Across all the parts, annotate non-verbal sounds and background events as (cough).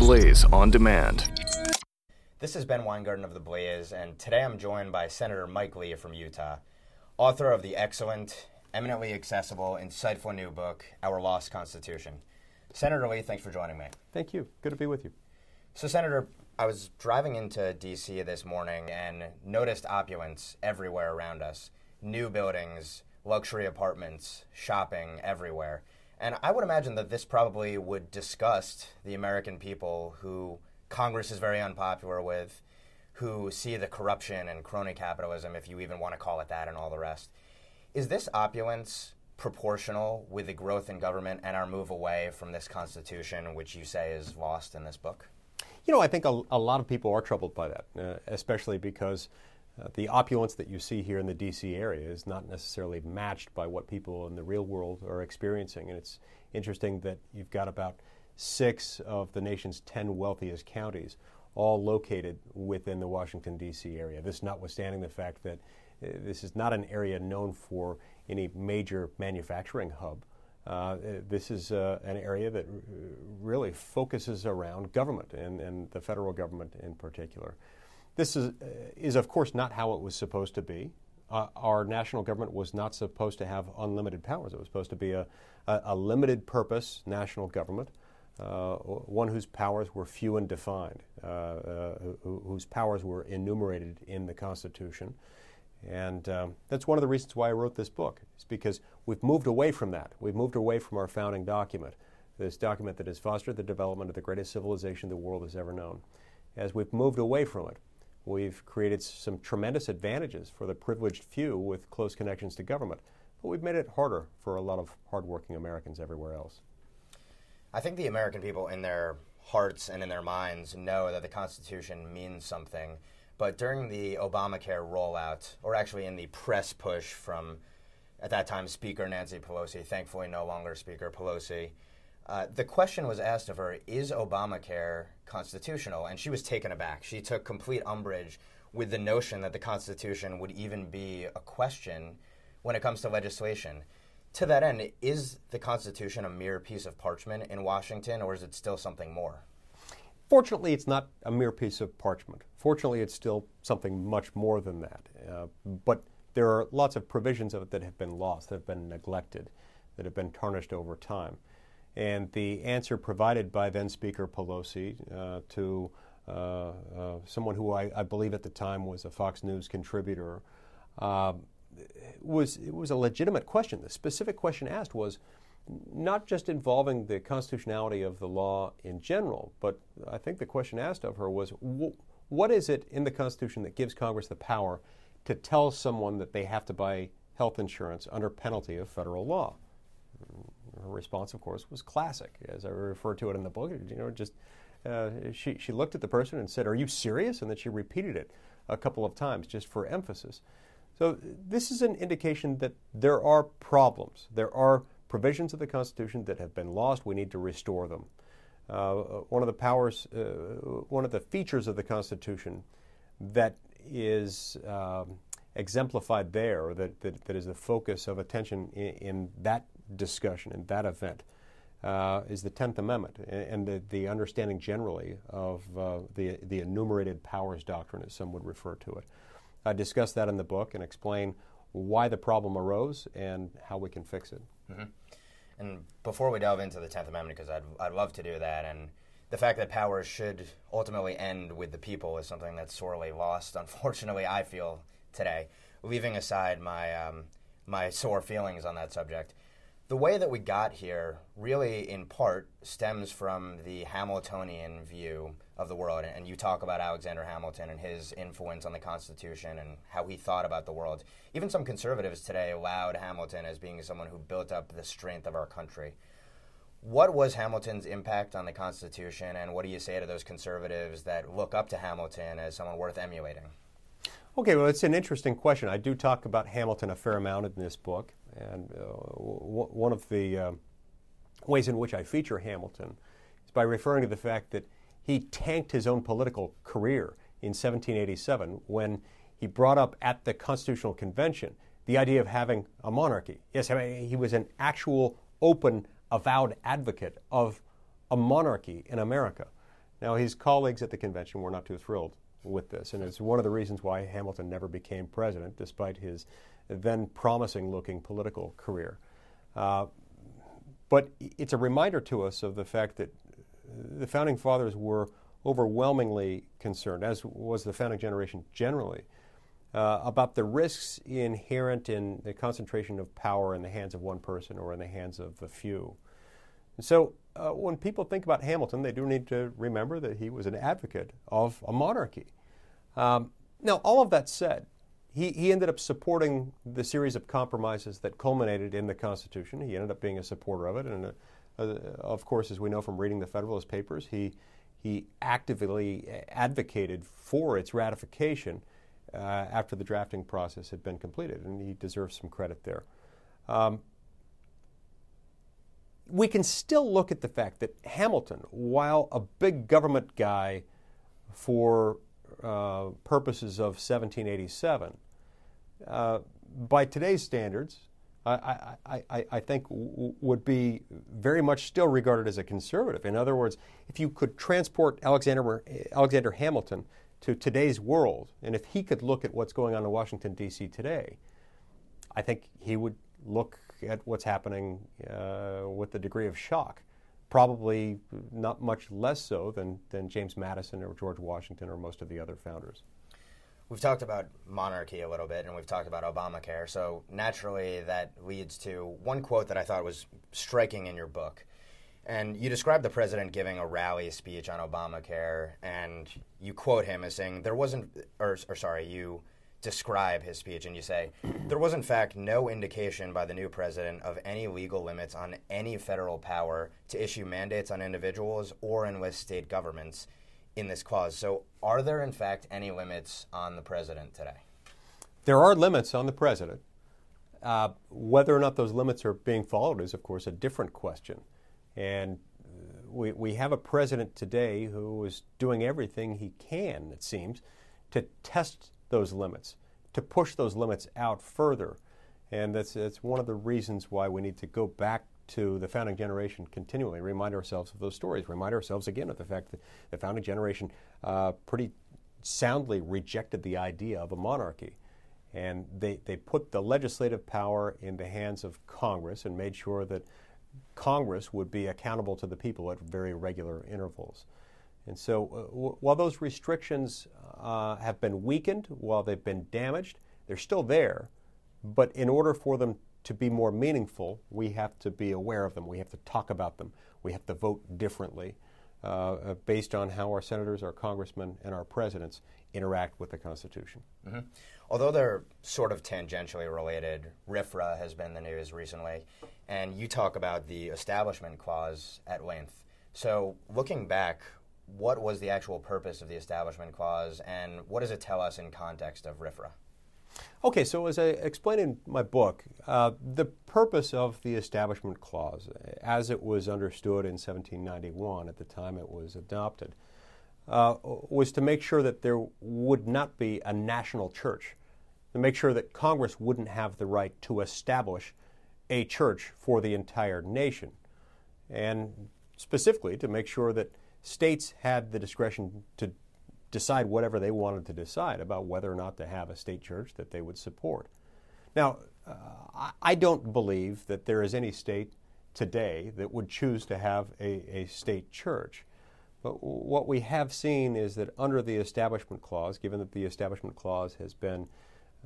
Blaze on demand. This is Ben Weingarten of The Blaze, and today I'm joined by Senator Mike Lee from Utah, author of the excellent, eminently accessible, insightful new book, Our Lost Constitution. Senator Lee, thanks for joining me. Thank you. Good to be with you. So, Senator, I was driving into D.C. this morning and noticed opulence everywhere around us new buildings, luxury apartments, shopping everywhere. And I would imagine that this probably would disgust the American people who Congress is very unpopular with, who see the corruption and crony capitalism, if you even want to call it that, and all the rest. Is this opulence proportional with the growth in government and our move away from this Constitution, which you say is lost in this book? You know, I think a, a lot of people are troubled by that, uh, especially because uh, the opulence that you see here in the D.C. area is not necessarily matched by what people in the real world are experiencing. And it's interesting that you've got about six of the nation's 10 wealthiest counties all located within the Washington, D.C. area. This notwithstanding the fact that uh, this is not an area known for any major manufacturing hub. Uh, this is uh, an area that r- really focuses around government and, and the federal government in particular. This is, uh, is, of course, not how it was supposed to be. Uh, our national government was not supposed to have unlimited powers. It was supposed to be a, a, a limited purpose national government, uh, one whose powers were few and defined, uh, uh, whose powers were enumerated in the Constitution. And um, that's one of the reasons why I wrote this book. It's because we've moved away from that. We've moved away from our founding document, this document that has fostered the development of the greatest civilization the world has ever known. As we've moved away from it, We've created some tremendous advantages for the privileged few with close connections to government, but we've made it harder for a lot of hardworking Americans everywhere else. I think the American people, in their hearts and in their minds, know that the Constitution means something. But during the Obamacare rollout, or actually in the press push from, at that time, Speaker Nancy Pelosi, thankfully no longer Speaker Pelosi, uh, the question was asked of her Is Obamacare constitutional? And she was taken aback. She took complete umbrage with the notion that the Constitution would even be a question when it comes to legislation. To that end, is the Constitution a mere piece of parchment in Washington, or is it still something more? Fortunately, it's not a mere piece of parchment. Fortunately, it's still something much more than that. Uh, but there are lots of provisions of it that have been lost, that have been neglected, that have been tarnished over time. And the answer provided by then Speaker Pelosi uh, to uh, uh, someone who I, I, believe at the time was a Fox News contributor um, was it was a legitimate question. The specific question asked was not just involving the constitutionality of the law in general, but I think the question asked of her was what is it in the Constitution that gives Congress the power to tell someone that they have to buy health insurance under penalty of federal law? Her response, of course, was classic, as I refer to it in the book. You know, just uh, she she looked at the person and said, "Are you serious?" And then she repeated it a couple of times just for emphasis. So this is an indication that there are problems. There are provisions of the Constitution that have been lost. We need to restore them. Uh, one of the powers, uh, one of the features of the Constitution that is um, exemplified there, that, that, that is the focus of attention in, in that discussion in that event uh, is the Tenth Amendment and the, the understanding generally of uh, the, the enumerated powers doctrine, as some would refer to it. I discuss that in the book and explain why the problem arose and how we can fix it. Mm-hmm. And before we delve into the Tenth Amendment, because I'd, I'd love to do that, and the fact that powers should ultimately end with the people is something that's sorely lost, unfortunately, I feel today. Leaving aside my, um, my sore feelings on that subject, the way that we got here really in part stems from the Hamiltonian view of the world. And you talk about Alexander Hamilton and his influence on the Constitution and how he thought about the world. Even some conservatives today laud Hamilton as being someone who built up the strength of our country. What was Hamilton's impact on the Constitution, and what do you say to those conservatives that look up to Hamilton as someone worth emulating? Okay, well, it's an interesting question. I do talk about Hamilton a fair amount in this book. And uh, w- one of the uh, ways in which I feature Hamilton is by referring to the fact that he tanked his own political career in 1787 when he brought up at the Constitutional Convention the idea of having a monarchy. Yes, I mean, he was an actual, open, avowed advocate of a monarchy in America. Now, his colleagues at the convention were not too thrilled with this, and it's one of the reasons why Hamilton never became president, despite his then promising looking political career. Uh, but it's a reminder to us of the fact that the founding fathers were overwhelmingly concerned, as was the founding generation generally, uh, about the risks inherent in the concentration of power in the hands of one person or in the hands of a few. And so, uh, when people think about Hamilton, they do need to remember that he was an advocate of a monarchy. Um, now, all of that said, he, he ended up supporting the series of compromises that culminated in the Constitution. He ended up being a supporter of it, and uh, uh, of course, as we know from reading the Federalist Papers, he he actively advocated for its ratification uh, after the drafting process had been completed, and he deserves some credit there. Um, we can still look at the fact that Hamilton, while a big government guy for uh, purposes of 1787, uh, by today's standards, I, I, I, I think w- would be very much still regarded as a conservative. In other words, if you could transport Alexander, Alexander Hamilton to today's world, and if he could look at what's going on in Washington, D.C. today, I think he would look at what's happening uh, with a degree of shock. Probably not much less so than, than James Madison or George Washington or most of the other founders. We've talked about monarchy a little bit, and we've talked about Obamacare. So naturally, that leads to one quote that I thought was striking in your book. And you describe the president giving a rally speech on Obamacare, and you quote him as saying, There wasn't, or, or sorry, you describe his speech and you say, There was in fact no indication by the new president of any legal limits on any federal power to issue mandates on individuals or enlist state governments in this clause. So, are there in fact any limits on the president today? There are limits on the president. Uh, whether or not those limits are being followed is, of course, a different question. And uh, we, we have a president today who is doing everything he can, it seems, to test those limits, to push those limits out further. And that's, that's one of the reasons why we need to go back to the founding generation continually, remind ourselves of those stories, remind ourselves again of the fact that the founding generation uh, pretty soundly rejected the idea of a monarchy. And they, they put the legislative power in the hands of Congress and made sure that Congress would be accountable to the people at very regular intervals. And so, uh, w- while those restrictions uh, have been weakened, while they've been damaged, they're still there. But in order for them to be more meaningful, we have to be aware of them. We have to talk about them. We have to vote differently uh, uh, based on how our senators, our congressmen, and our presidents interact with the Constitution. Mm-hmm. Although they're sort of tangentially related, RFRA has been the news recently, and you talk about the Establishment Clause at length. So, looking back, what was the actual purpose of the Establishment Clause, and what does it tell us in context of RFRA? Okay, so as I explained in my book, uh, the purpose of the Establishment Clause, as it was understood in 1791 at the time it was adopted, uh, was to make sure that there would not be a national church, to make sure that Congress wouldn't have the right to establish a church for the entire nation, and specifically to make sure that states had the discretion to decide whatever they wanted to decide about whether or not to have a state church that they would support. Now, uh, I don't believe that there is any state today that would choose to have a, a state church. But what we have seen is that under the Establishment Clause, given that the Establishment Clause has been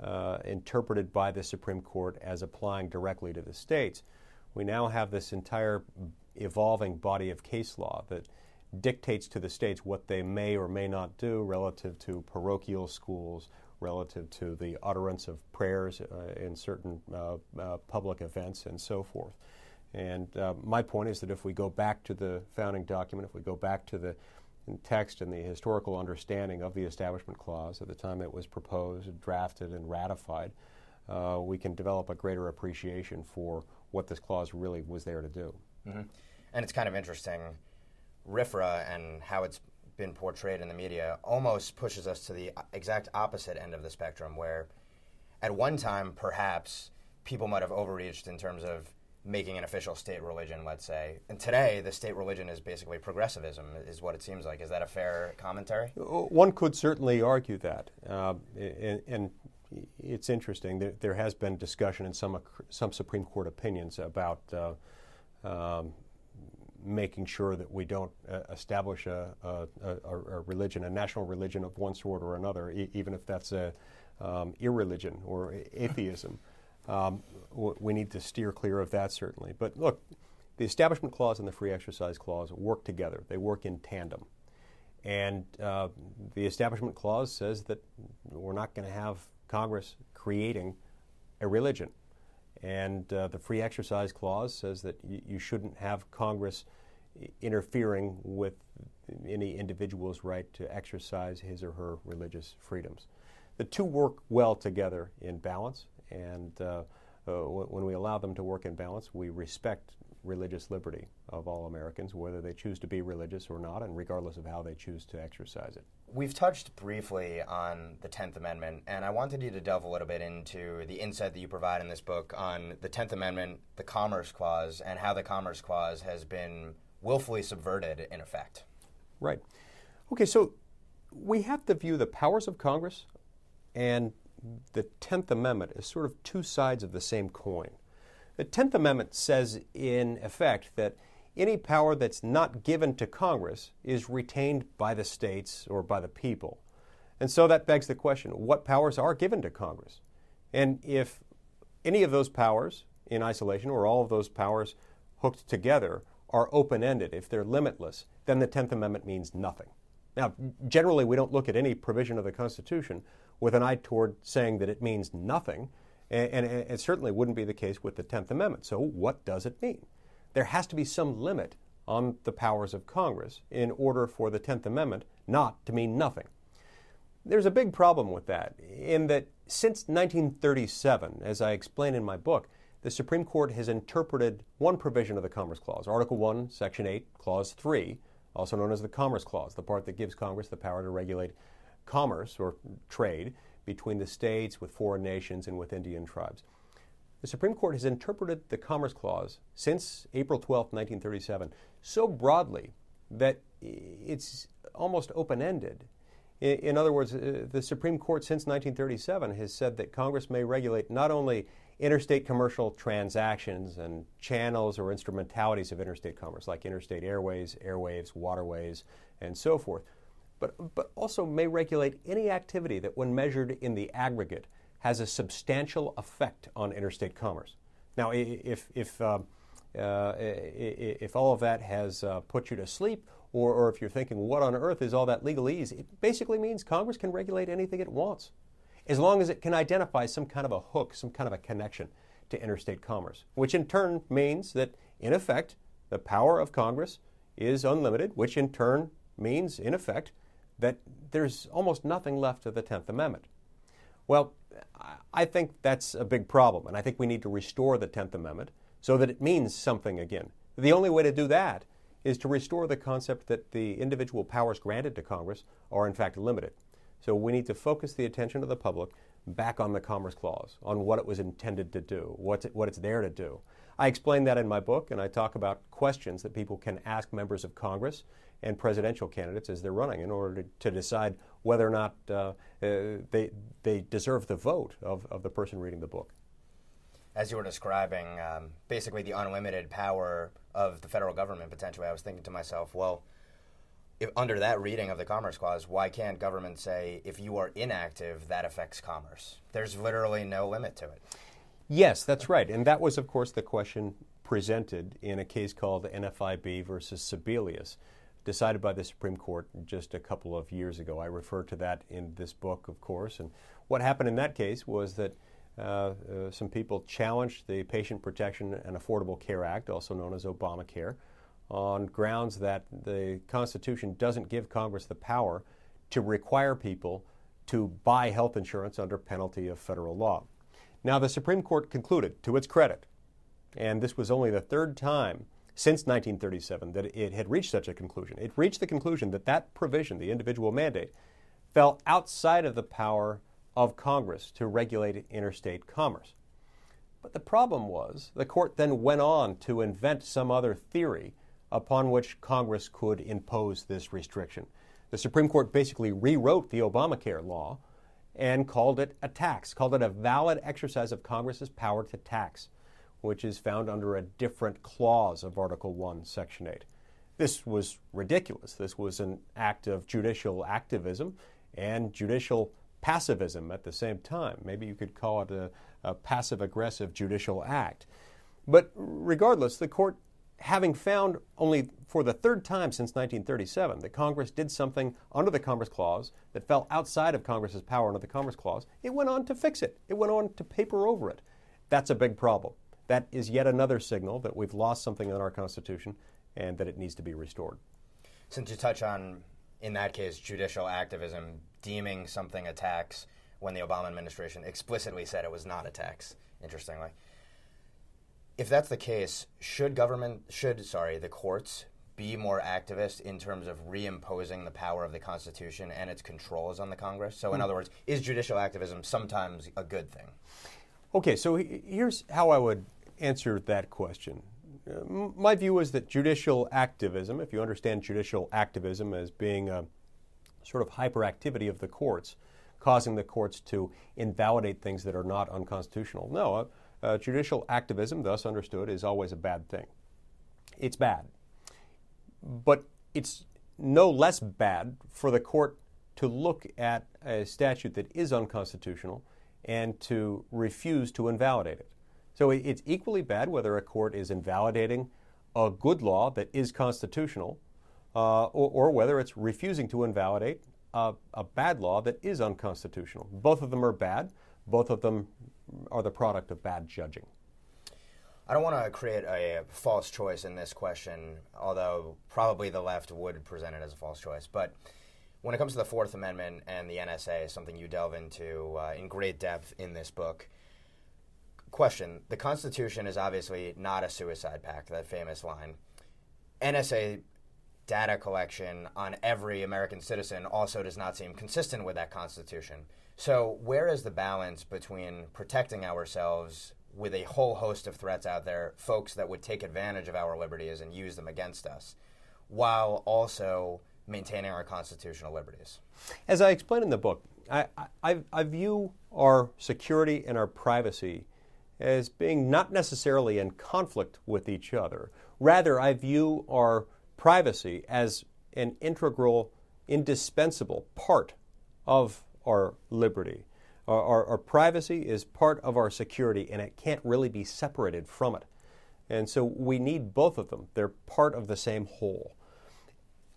uh, interpreted by the Supreme Court as applying directly to the states, we now have this entire evolving body of case law that dictates to the states what they may or may not do relative to parochial schools, relative to the utterance of prayers uh, in certain uh, uh, public events, and so forth. And uh, my point is that if we go back to the founding document, if we go back to the text and the historical understanding of the Establishment Clause at the time it was proposed, drafted, and ratified, uh, we can develop a greater appreciation for what this clause really was there to do. Mm-hmm. And it's kind of interesting RFRA and how it's been portrayed in the media almost pushes us to the exact opposite end of the spectrum, where at one time, perhaps, people might have overreached in terms of making an official state religion, let's say. And today, the state religion is basically progressivism, is what it seems like. Is that a fair commentary? One could certainly argue that. Uh, and, and, it's interesting. There, there, has been discussion in some, some Supreme Court opinions about uh, um, making sure that we don't uh, establish a, a, a, a, religion, a national religion of one sort or another, e- even if that's a um, irreligion or atheism. (laughs) Um, w- we need to steer clear of that, certainly. But look, the Establishment Clause and the Free Exercise Clause work together, they work in tandem. And uh, the Establishment Clause says that we're not going to have Congress creating a religion. And uh, the Free Exercise Clause says that y- you shouldn't have Congress interfering with any individual's right to exercise his or her religious freedoms. The two work well together in balance, and uh, uh, w- when we allow them to work in balance, we respect religious liberty of all Americans, whether they choose to be religious or not, and regardless of how they choose to exercise it. We've touched briefly on the 10th Amendment, and I wanted you to delve a little bit into the insight that you provide in this book on the 10th Amendment, the Commerce Clause, and how the Commerce Clause has been willfully subverted in effect. Right. Okay, so we have to view the powers of Congress and the 10th Amendment as sort of two sides of the same coin. The 10th Amendment says, in effect, that any power that's not given to Congress is retained by the states or by the people. And so that begs the question what powers are given to Congress? And if any of those powers in isolation or all of those powers hooked together are open ended, if they're limitless, then the 10th Amendment means nothing. Now, generally, we don't look at any provision of the Constitution with an eye toward saying that it means nothing, and, it certainly wouldn't be the case with the 10th Amendment. So, what does it mean? There has to be some limit on the powers of Congress in order for the 10th Amendment not to mean nothing. There's a big problem with that, in that since 1937, as I explain in my book, the Supreme Court has interpreted one provision of the Commerce Clause, Article 1, Section 8, Clause 3, also known as the Commerce Clause, the part that gives Congress the power to regulate commerce or trade between the states, with foreign nations, and with Indian tribes. The Supreme Court has interpreted the Commerce Clause since April 12, 1937, so broadly that it's almost open ended. In other words, uh, the Supreme Court since 1937 has said that Congress may regulate not only interstate commercial transactions and channels or instrumentalities of interstate commerce, like interstate airways, airwaves, waterways, and so forth, but, but also may regulate any activity that, when measured in the aggregate, has a substantial effect on interstate commerce. Now, if, if, uh, uh, if all of that has uh, put you to sleep, or, or if you're thinking, what on earth is all that legalese? It basically means Congress can regulate anything it wants as long as it can identify some kind of a hook, some kind of a connection to interstate commerce, which in turn means that, in effect, the power of Congress is unlimited, which in turn means, in effect, that there's almost nothing left of the 10th Amendment. Well, I think that's a big problem, and I think we need to restore the 10th Amendment so that it means something again. The only way to do that is to restore the concept that the individual powers granted to Congress are in fact limited. So we need to focus the attention of the public back on the Commerce Clause, on what it was intended to do, what's it, what it's there to do. I explain that in my book, and I talk about questions that people can ask members of Congress and presidential candidates as they're running in order to, decide whether or not uh, uh, they, they deserve the vote of, of the person reading the book. As you were describing, um, basically the unlimited power of the federal government potentially, I was thinking to myself, well, if, under that reading of the Commerce Clause, why can't government say if you are inactive, that affects commerce? There's literally no limit to it. Yes, that's right. And that was, of course, the question presented in a case called NFIB versus Sebelius, decided by the Supreme Court just a couple of years ago. I refer to that in this book, of course. And what happened in that case was that uh, uh, some people challenged the Patient Protection and Affordable Care Act, also known as Obamacare on grounds that the Constitution doesn't give Congress the power to require people to buy health insurance under penalty of federal law. Now, the Supreme Court concluded, to its credit, and this was only the third time since 1937 that it had reached such a conclusion. It reached the conclusion that that provision, the individual mandate, fell outside of the power of Congress to regulate interstate commerce. But the problem was the court then went on to invent some other theory upon which Congress could impose this restriction. The Supreme Court basically rewrote the Obamacare law and called it a tax, called it a valid exercise of Congress's power to tax, which is found under a different clause of Article 1, Section 8. This was ridiculous. This was an act of judicial activism and judicial passivism at the same time. Maybe you could call it a, a passive aggressive judicial act. But regardless, the court, having found only for the third time since 1937 that Congress did something under the Commerce Clause that fell outside of Congress's power under the Commerce Clause, it went on to fix it. It went on to paper over it. That's a big problem. That is yet another signal that we've lost something in our Constitution and that it needs to be restored. Since you touch on, in that case, judicial activism, deeming something a tax when the Obama administration explicitly said it was not a tax, interestingly. If that's the case, should government, should, sorry, the courts be more activist in terms of reimposing the power of the Constitution and its controls on the Congress? So, in mm. other words, is judicial activism sometimes a good thing? Okay, so here's how I would answer that question. Uh, my view is that judicial activism, if you understand judicial activism as being a sort of hyperactivity of the courts, causing the courts to invalidate things that are not unconstitutional. No, uh, judicial activism, thus understood, is always a bad thing. It's bad. But it's no less bad for the court to look at a statute that is unconstitutional and to refuse to invalidate it. So it's equally bad whether a court is invalidating a good law that is constitutional uh, or, or, whether it's refusing to invalidate a, a, bad law that is unconstitutional. Both of them are bad. Both of them are the product of bad judging. I don't want to create a false choice in this question, although probably the left would present it as a false choice. But when it comes to the Fourth Amendment and the NSA, something you delve into uh, in great depth in this book question the Constitution is obviously not a suicide pact, that famous line. NSA data collection on every American citizen also does not seem consistent with that Constitution. So, where is the balance between protecting ourselves with a whole host of threats out there, folks that would take advantage of our liberties and use them against us, while also maintaining our constitutional liberties? As I explain in the book, I, I, I view our security and our privacy as being not necessarily in conflict with each other. Rather, I view our privacy as an integral, indispensable part of our liberty. Our, our, our, privacy is part of our security, and it can't really be separated from it. And so we need both of them. They're part of the same whole.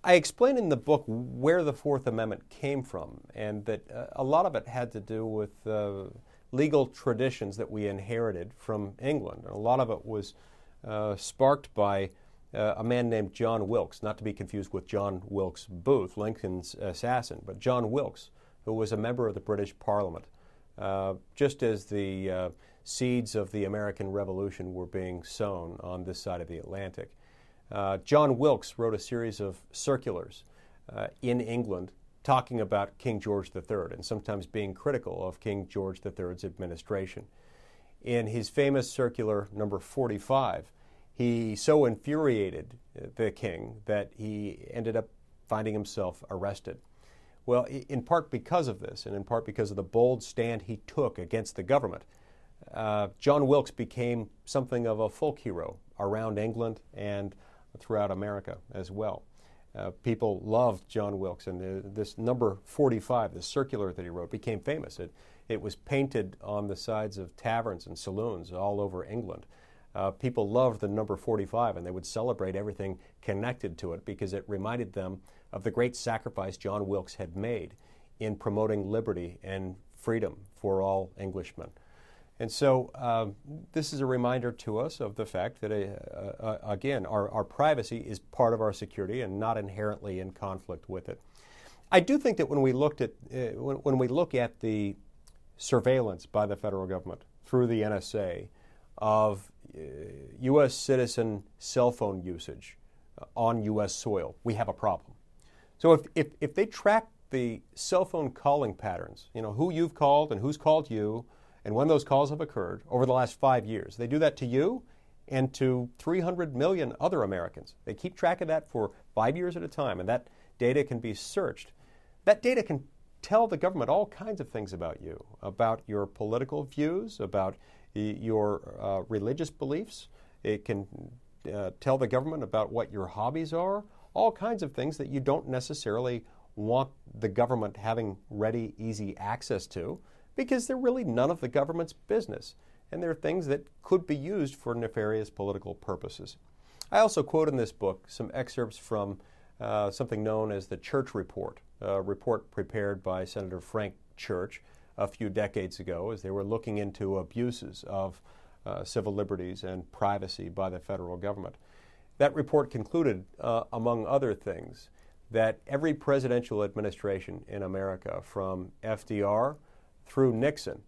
I explain in the book where the Fourth Amendment came from, and that uh, a lot of it had to do with uh, legal traditions that we inherited from England. And a lot of it was uh, sparked by uh, a man named John Wilkes, not to be confused with John Wilkes Booth, Lincoln's assassin, but John Wilkes, who was a member of the British Parliament. Uh, just as the uh, seeds of the American Revolution were being sown on this side of the Atlantic. Uh, John Wilkes wrote a series of circulars uh, in England talking about King George III and sometimes being critical of King George III's administration. In his famous circular number 45, he so infuriated the king that he ended up finding himself arrested. Well, in part because of this, and in part because of the bold stand he took against the government, uh, John Wilkes became something of a folk hero around England and throughout America as well. Uh, people loved John Wilkes, and uh, this number 45, the circular that he wrote, became famous. It, it was painted on the sides of taverns and saloons all over England. Uh, people loved the number 45, and they would celebrate everything connected to it because it reminded them of the great sacrifice John Wilkes had made in promoting liberty and freedom for all Englishmen. And so um, this is a reminder to us of the fact that, uh, uh, again, our, our privacy is part of our security and not inherently in conflict with it. I do think that when we looked at uh, when, when, we look at the surveillance by the federal government through the NSA of U.S. Uh, citizen cell phone usage uh, on U.S. soil, we have a problem. So if, if, if they track the cell phone calling patterns, you know, who you've called and who's called you, and when those calls have occurred over the last five years. They do that to you and to 300 million other Americans. They keep track of that for five years at a time, and that data can be searched. That data can tell the government all kinds of things about you, about your political views, about your uh, religious beliefs. It can uh, tell the government about what your hobbies are, all kinds of things that you don't necessarily want the government having ready, easy access to because they're really none of the government's business. And they're things that could be used for nefarious political purposes. I also quote in this book some excerpts from uh, something known as the Church Report, a report prepared by Senator Frank Church a few decades ago as they were looking into abuses of uh, civil liberties and privacy by the federal government. That report concluded, uh, among other things, that every presidential administration in America, from FDR through Nixon,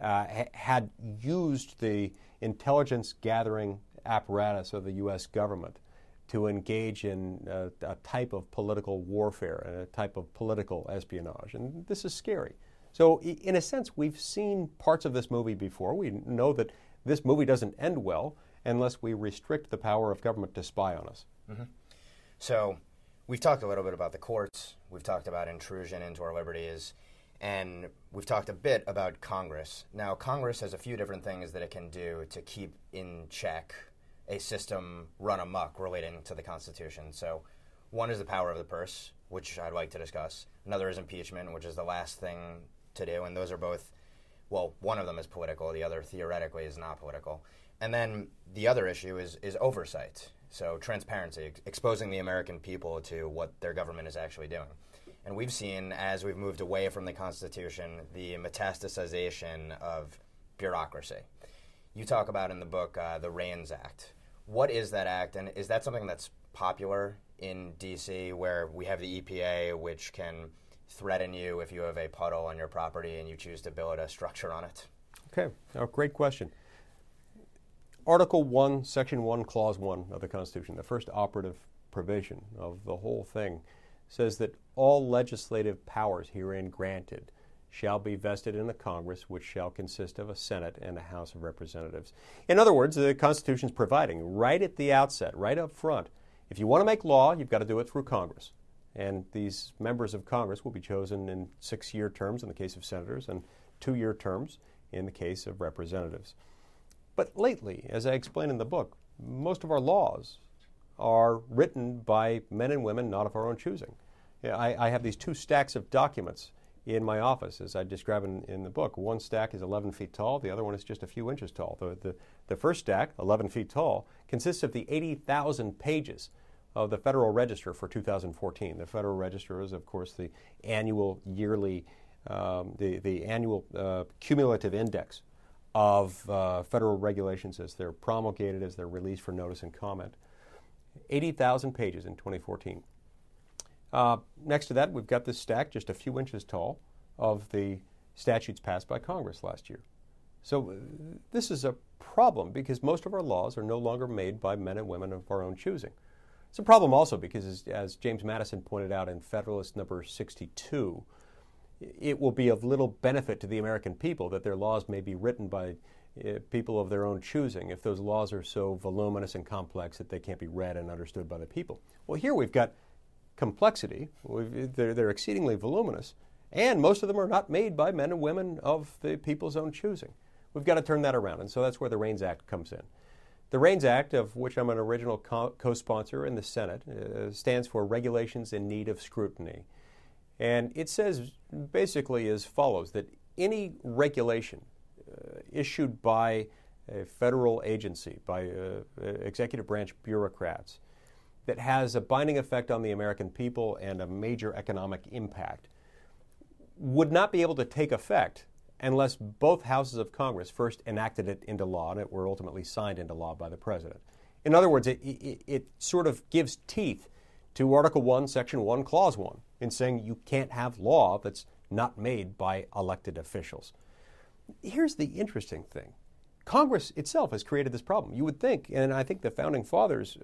uh, ha- had used the intelligence gathering apparatus of the U.S. government to engage in uh, a type of political warfare and a type of political espionage. And this is scary. So, in a sense, we've seen parts of this movie before. We know that this movie doesn't end well unless we restrict the power of government to spy on us. Mm-hmm. So, we've talked a little bit about the courts, we've talked about intrusion into our liberties, and we've talked a bit about Congress. Now, Congress has a few different things that it can do to keep in check a system run amok relating to the Constitution. So, one is the power of the purse, which I'd like to discuss. Another is impeachment, which is the last thing to do, and those are both, well, one of them is political, the other theoretically is not political. And then the other issue is, is oversight. So, transparency, ex- exposing the American people to what their government is actually doing. And we've seen, as we've moved away from the Constitution, the metastasization of bureaucracy. You talk about in the book uh, the REINS Act. What is that act, and is that something that's popular in D.C., where we have the EPA, which can threaten you if you have a puddle on your property and you choose to build a structure on it? Okay, oh, great question. Article 1, Section 1, Clause 1 of the Constitution, the first operative provision of the whole thing, says that all legislative powers herein granted shall be vested in the Congress which shall consist of a Senate and a House of Representatives. In other words, the Constitution is providing right at the outset, right up front, if you want to make law, you've got to do it through Congress. And these members of Congress will be chosen in six year terms in the case of senators and two year terms in the case of representatives. But lately, as I explain in the book, most of our laws are written by men and women not of our own choosing. I, I have these two stacks of documents in my office, as I describe in, in, the book. One stack is 11 feet tall, the other one is just a few inches tall. The, the, the first stack, 11 feet tall, consists of the 80,000 pages of the Federal Register for 2014. The Federal Register is, of course, the annual, yearly, um, the, the annual uh, cumulative index of uh, federal regulations as they're promulgated, as they're released for notice and comment. 80,000 pages in 2014. Uh, next to that, we've got this stack just a few inches tall of the statutes passed by Congress last year. So uh, this is a problem because most of our laws are no longer made by men and women of our own choosing. It's a problem also because, as, as James Madison pointed out in Federalist number 62, it will be of little benefit to the American people that their laws may be written by uh, people of their own choosing if those laws are so voluminous and complex that they can't be read and understood by the people. Well, here we've got complexity, we've, they're, they're exceedingly voluminous, and most of them are not made by men and women of the people's own choosing. We've got to turn that around, and so that's where the REINS Act comes in. The REINS Act, of which I'm an original co sponsor in the Senate, uh, stands for Regulations in Need of Scrutiny. And it says basically as follows that any regulation uh, issued by a federal agency, by uh, executive branch bureaucrats, that has a binding effect on the American people and a major economic impact would not be able to take effect unless both houses of Congress first enacted it into law and it were ultimately signed into law by the president. In other words, it, it, it, sort of gives teeth to Article 1, Section 1, Clause 1 in saying you can't have law that's not made by elected officials. Here's the interesting thing Congress itself has created this problem. You would think, and I think the founding fathers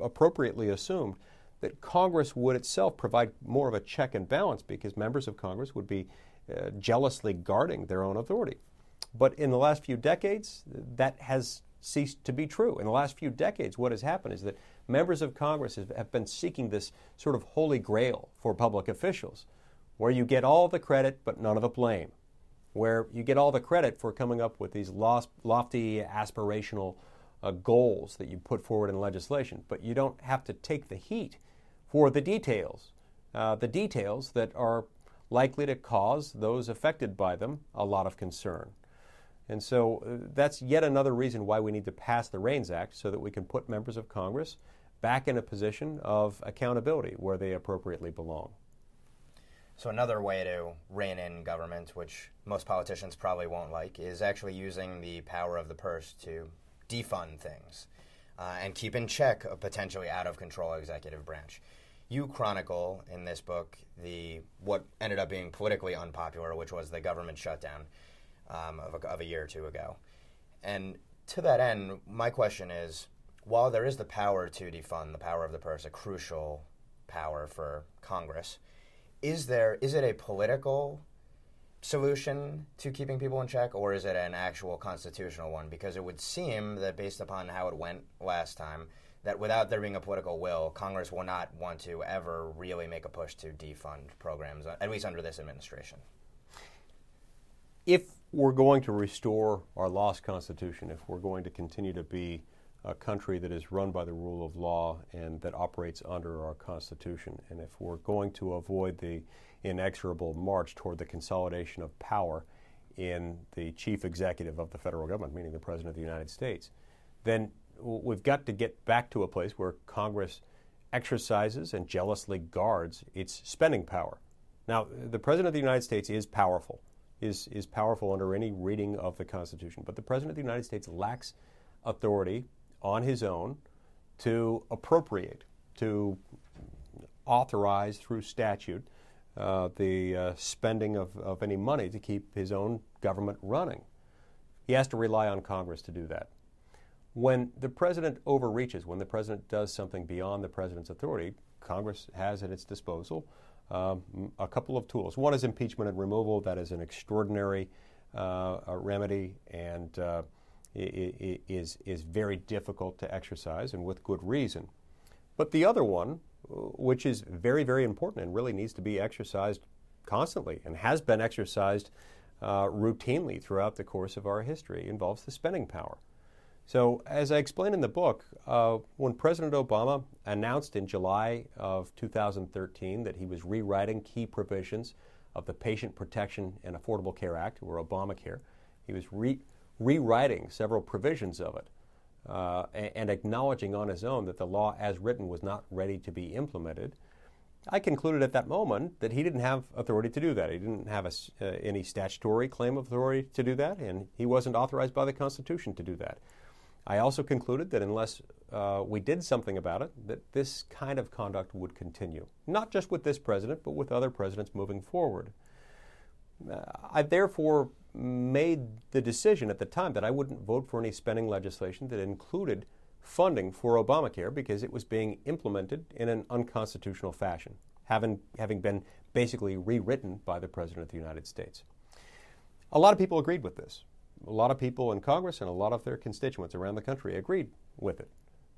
appropriately assumed, that Congress would itself provide more of a check and balance because members of Congress would be uh, jealously guarding their own authority. But in the last few decades, that has ceased to be true. In the last few decades, what has happened is that members of Congress have been seeking this sort of holy grail for public officials, where you get all the credit but none of the blame, where you get all the credit for coming up with these lofty, aspirational uh, goals that you put forward in legislation, but you don't have to take the heat for the details, uh, the details that are likely to cause those affected by them a lot of concern. And so uh, that's yet another reason why we need to pass the REINS Act so that we can put members of Congress back in a position of accountability where they appropriately belong. So, another way to rein in government, which most politicians probably won't like, is actually using the power of the purse to defund things uh, and keep in check a potentially out of control executive branch. You chronicle in this book the what ended up being politically unpopular, which was the government shutdown um, of, a, of a year or two ago. And to that end, my question is while there is the power to defund, the power of the purse, a crucial power for Congress, is there is it a political solution to keeping people in check, or is it an actual constitutional one? Because it would seem that based upon how it went last time, that without there being a political will, Congress will not want to ever really make a push to defund programs, at least under this administration. If we're going to restore our lost Constitution, if we're going to continue to be a country that is run by the rule of law and that operates under our Constitution, and if we're going to avoid the inexorable march toward the consolidation of power in the chief executive of the federal government, meaning the President of the United States, then we've got to get back to a place where Congress exercises and jealously guards its spending power. Now, the President of the United States is powerful is, is powerful under any reading of the Constitution. But the President of the United States lacks authority on his own to appropriate, to authorize through statute uh, the uh, spending of, of any money to keep his own government running. He has to rely on Congress to do that. When the president overreaches, when the president does something beyond the president's authority, Congress has at its disposal um, a couple of tools. One is impeachment and removal. That is an extraordinary uh, remedy and uh, is, is very difficult to exercise and with good reason. But the other one, which is very, very important and really needs to be exercised constantly and has been exercised uh, routinely throughout the course of our history, involves the spending power. So, as I explain in the book, uh, when President Obama announced in July of 2013 that he was rewriting key provisions of the Patient Protection and Affordable Care Act, or Obamacare, he was re- rewriting several provisions of it uh, and, and, acknowledging on his own that the law as written was not ready to be implemented. I concluded at that moment that he didn't have authority to do that. He didn't have a, uh, any statutory claim of authority to do that, and he wasn't authorized by the Constitution to do that. I also concluded that unless uh, we did something about it, that this kind of conduct would continue. Not just with this president, but with other presidents moving forward. Uh, I therefore made the decision at the time that I wouldn't vote for any spending legislation that included funding for Obamacare because it was being implemented in an unconstitutional fashion, having, having been basically rewritten by the President of the United States. A lot of people agreed with this a lot of people in Congress and a lot of their constituents around the country agreed with it.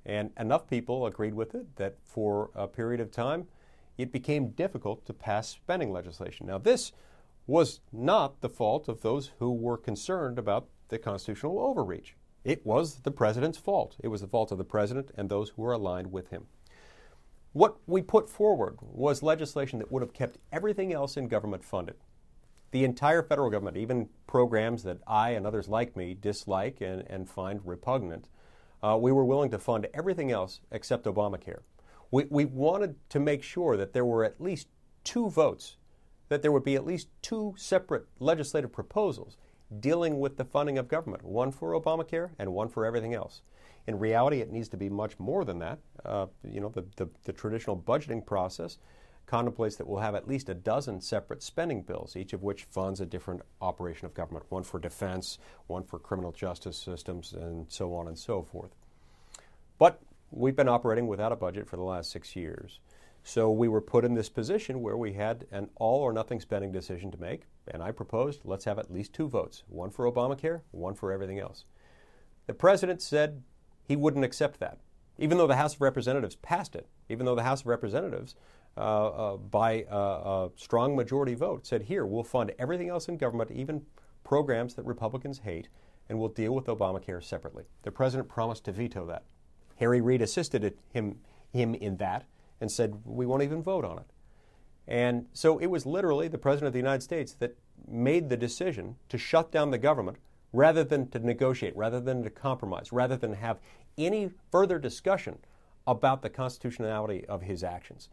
And enough people agreed with it that for a period of time it became difficult to pass spending legislation. Now, this was not the fault of those who were concerned about the constitutional overreach. It was the president's fault. It was the fault of the president and those who were aligned with him. What we put forward was legislation that would have kept everything else in government funded the entire federal government, even programs that I and others like me dislike and, and find repugnant, uh, we were willing to fund everything else except Obamacare. We, we wanted to make sure that there were at least two votes, that there would be at least two separate legislative proposals dealing with the funding of government, one for Obamacare and one for everything else. In reality, it needs to be much more than that. Uh, you know, the, the, the traditional budgeting process contemplates that we'll have at least a dozen separate spending bills, each of which funds a different operation of government one for defense, one for criminal justice systems, and so on and so forth. But we've been operating without a budget for the last six years. So we were put in this position where we had an all or nothing spending decision to make, and I proposed let's have at least two votes one for Obamacare, one for everything else. The president said he wouldn't accept that, even though the House of Representatives passed it, even though the House of Representatives, Uh, uh, by a, a strong majority vote, said, Here, we'll fund everything else in government, even programs that Republicans hate, and we'll deal with Obamacare separately. The president promised to veto that. Harry Reid assisted him, him in that and said, we won't even vote on it. And so it was literally the President of the United States that made the decision to shut down the government rather than to negotiate, rather than to compromise, rather than have any further discussion about the constitutionality of his actions.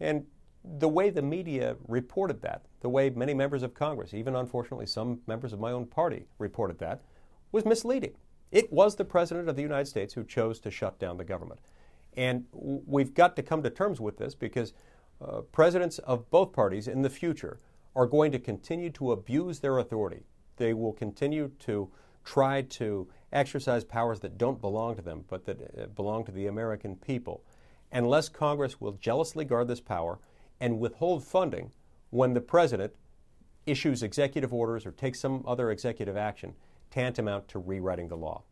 And the way the media reported that, the way many members of Congress, even unfortunately some members of my own party reported that, was misleading. It was the President of the United States who chose to shut down the government. And we've got to come to terms with this because uh, presidents of both parties in the future are going to continue to abuse their authority. They will continue to try to exercise powers that don't belong to them, but that uh, belong to the American people, unless Congress will jealously guard this power and withhold funding when the president issues executive orders or takes some other executive action tantamount to rewriting the law.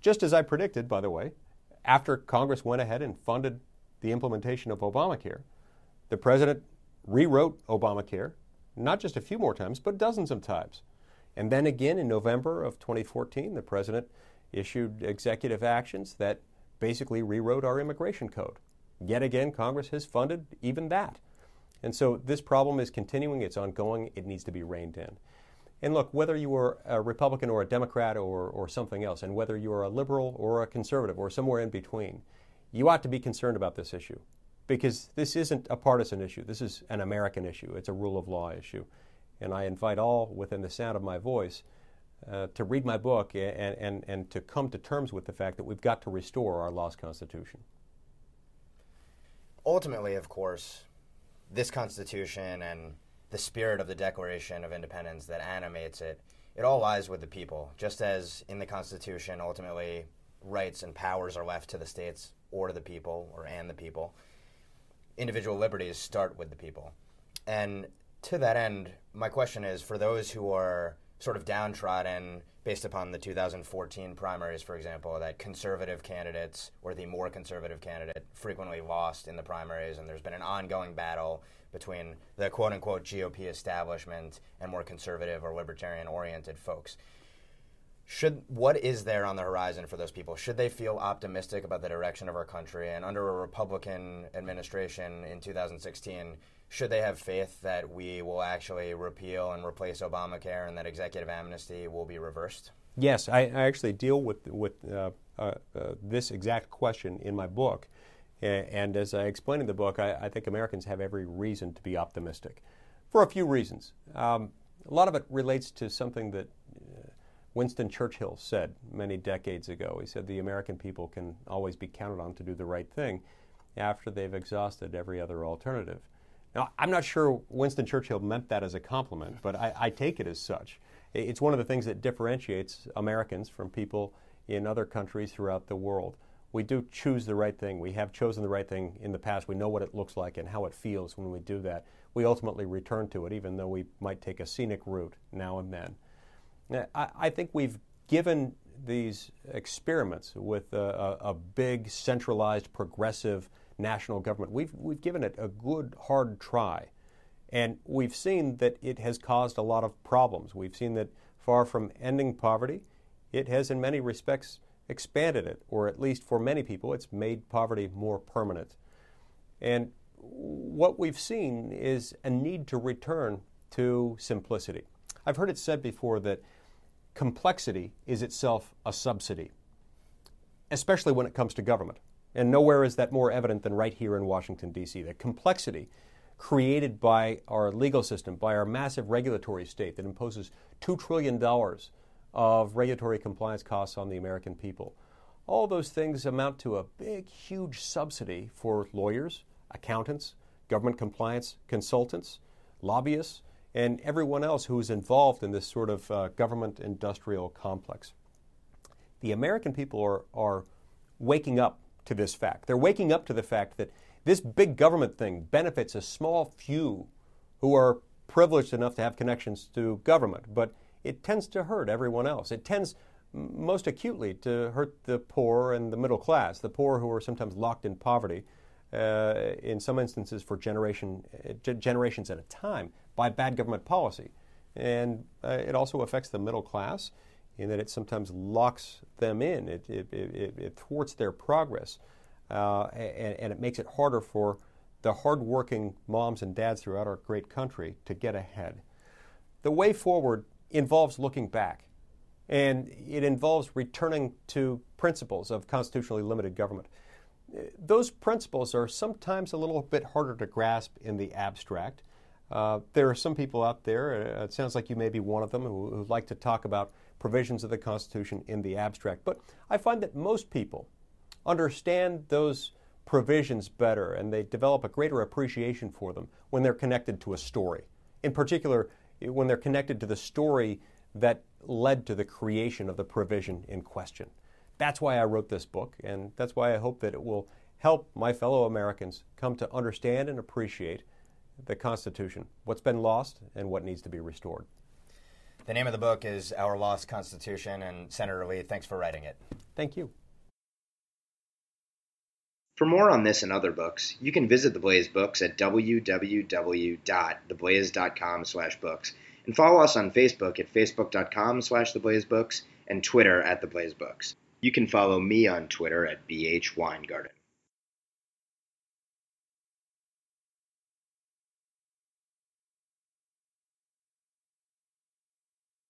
Just as I predicted, by the way, after Congress went ahead and funded the implementation of Obamacare, the president rewrote Obamacare, not just a few more times, but dozens of times. And then again in November of 2014, the president issued executive actions that basically rewrote our immigration code. Yet again, Congress has funded even that. And so this problem is continuing, it's ongoing, it needs to be reined in. And look, whether you are a Republican or a Democrat or, or something else, and whether you are a liberal or a conservative or somewhere in between, you ought to be concerned about this issue because this isn't a partisan issue. This is an American issue. It's a rule of law issue. And I invite all within the sound of my voice uh, to read my book and, and, and to come to terms with the fact that we've got to restore our lost Constitution. Ultimately, of course, this Constitution and the spirit of the Declaration of Independence that animates it, it all lies with the people. Just as in the Constitution, ultimately, rights and powers are left to the states or to the people or and the people, individual liberties start with the people. And to that end, my question is for those who are sort of downtrodden based upon the 2014 primaries, for example, that conservative candidates or the more conservative candidate frequently lost in the primaries, and there's been an ongoing battle between the quote unquote GOP establishment and more conservative or libertarian oriented folks. Should what is there on the horizon for those people? Should they feel optimistic about the direction of our country? And under a Republican administration in 2016, should they have faith that we will actually repeal and replace Obamacare and that executive amnesty will be reversed? Yes, I, I actually deal with with uh, uh, uh, this exact question in my book. And as I explain in the book, I, I, think Americans have every reason to be optimistic for a few reasons. Um, a lot of it relates to something that uh, Winston Churchill said many decades ago. He said the American people can always be counted on to do the right thing after they've exhausted every other alternative. Now, I'm not sure Winston Churchill meant that as a compliment, but I, I take it as such. It's one of the things that differentiates Americans from people in other countries throughout the world we do choose the right thing. We have chosen the right thing in the past. We know what it looks like and how it feels when we do that. We ultimately return to it, even though we might take a scenic route now and then. I, I think we've given these experiments with a, a, a, big, centralized, progressive national government, we've, we've given it a good, hard try. And we've seen that it has caused a lot of problems. We've seen that far from ending poverty, it has, in many respects, expanded it, or at least for many people, it's made poverty more permanent. And what we've seen is a need to return to simplicity. I've heard it said before that complexity is itself a subsidy, especially when it comes to government. And nowhere is that more evident than right here in Washington, D.C. The complexity created by our legal system, by our massive regulatory state that imposes $2 trillion of regulatory compliance costs on the American people. All those things amount to a big, huge subsidy for lawyers, accountants, government compliance consultants, lobbyists, and everyone else who is involved in this sort of uh, government industrial complex. The American people are, are waking up to this fact. They're waking up to the fact that This big government thing benefits a small few who are privileged enough to have connections to government, but it tends to hurt everyone else. It tends most acutely to hurt the poor and the middle class, the poor who are sometimes locked in poverty, uh, in some instances for generation, uh, generations at a time, by bad government policy. And uh, it also affects the middle class in that it sometimes locks them in, it, it, it, it thwarts their progress, uh, and, and it makes it harder for the hardworking moms and dads throughout our great country to get ahead. The way forward involves looking back, and it involves returning to principles of constitutionally limited government. Those principles are sometimes a little bit harder to grasp in the abstract. Uh, there are some people out there, uh, it sounds like you may be one of them, who, who like to talk about provisions of the Constitution in the abstract. But I find that most people understand those provisions better and they develop a greater appreciation for them when they're connected to a story. In particular, when they're connected to the story that led to the creation of the provision in question. That's why I wrote this book, and that's why I hope that it will help my fellow Americans come to understand and appreciate the Constitution, what's been lost, and what needs to be restored. The name of the book is Our Lost Constitution, and Senator Lee, thanks for writing it. Thank you. For more on this and other books, you can visit The Blaze Books at www.theblaze.com slash books and follow us on Facebook at facebook.com slash theblazebooks and Twitter at theblaze books. You can follow me on Twitter at bhweingarten.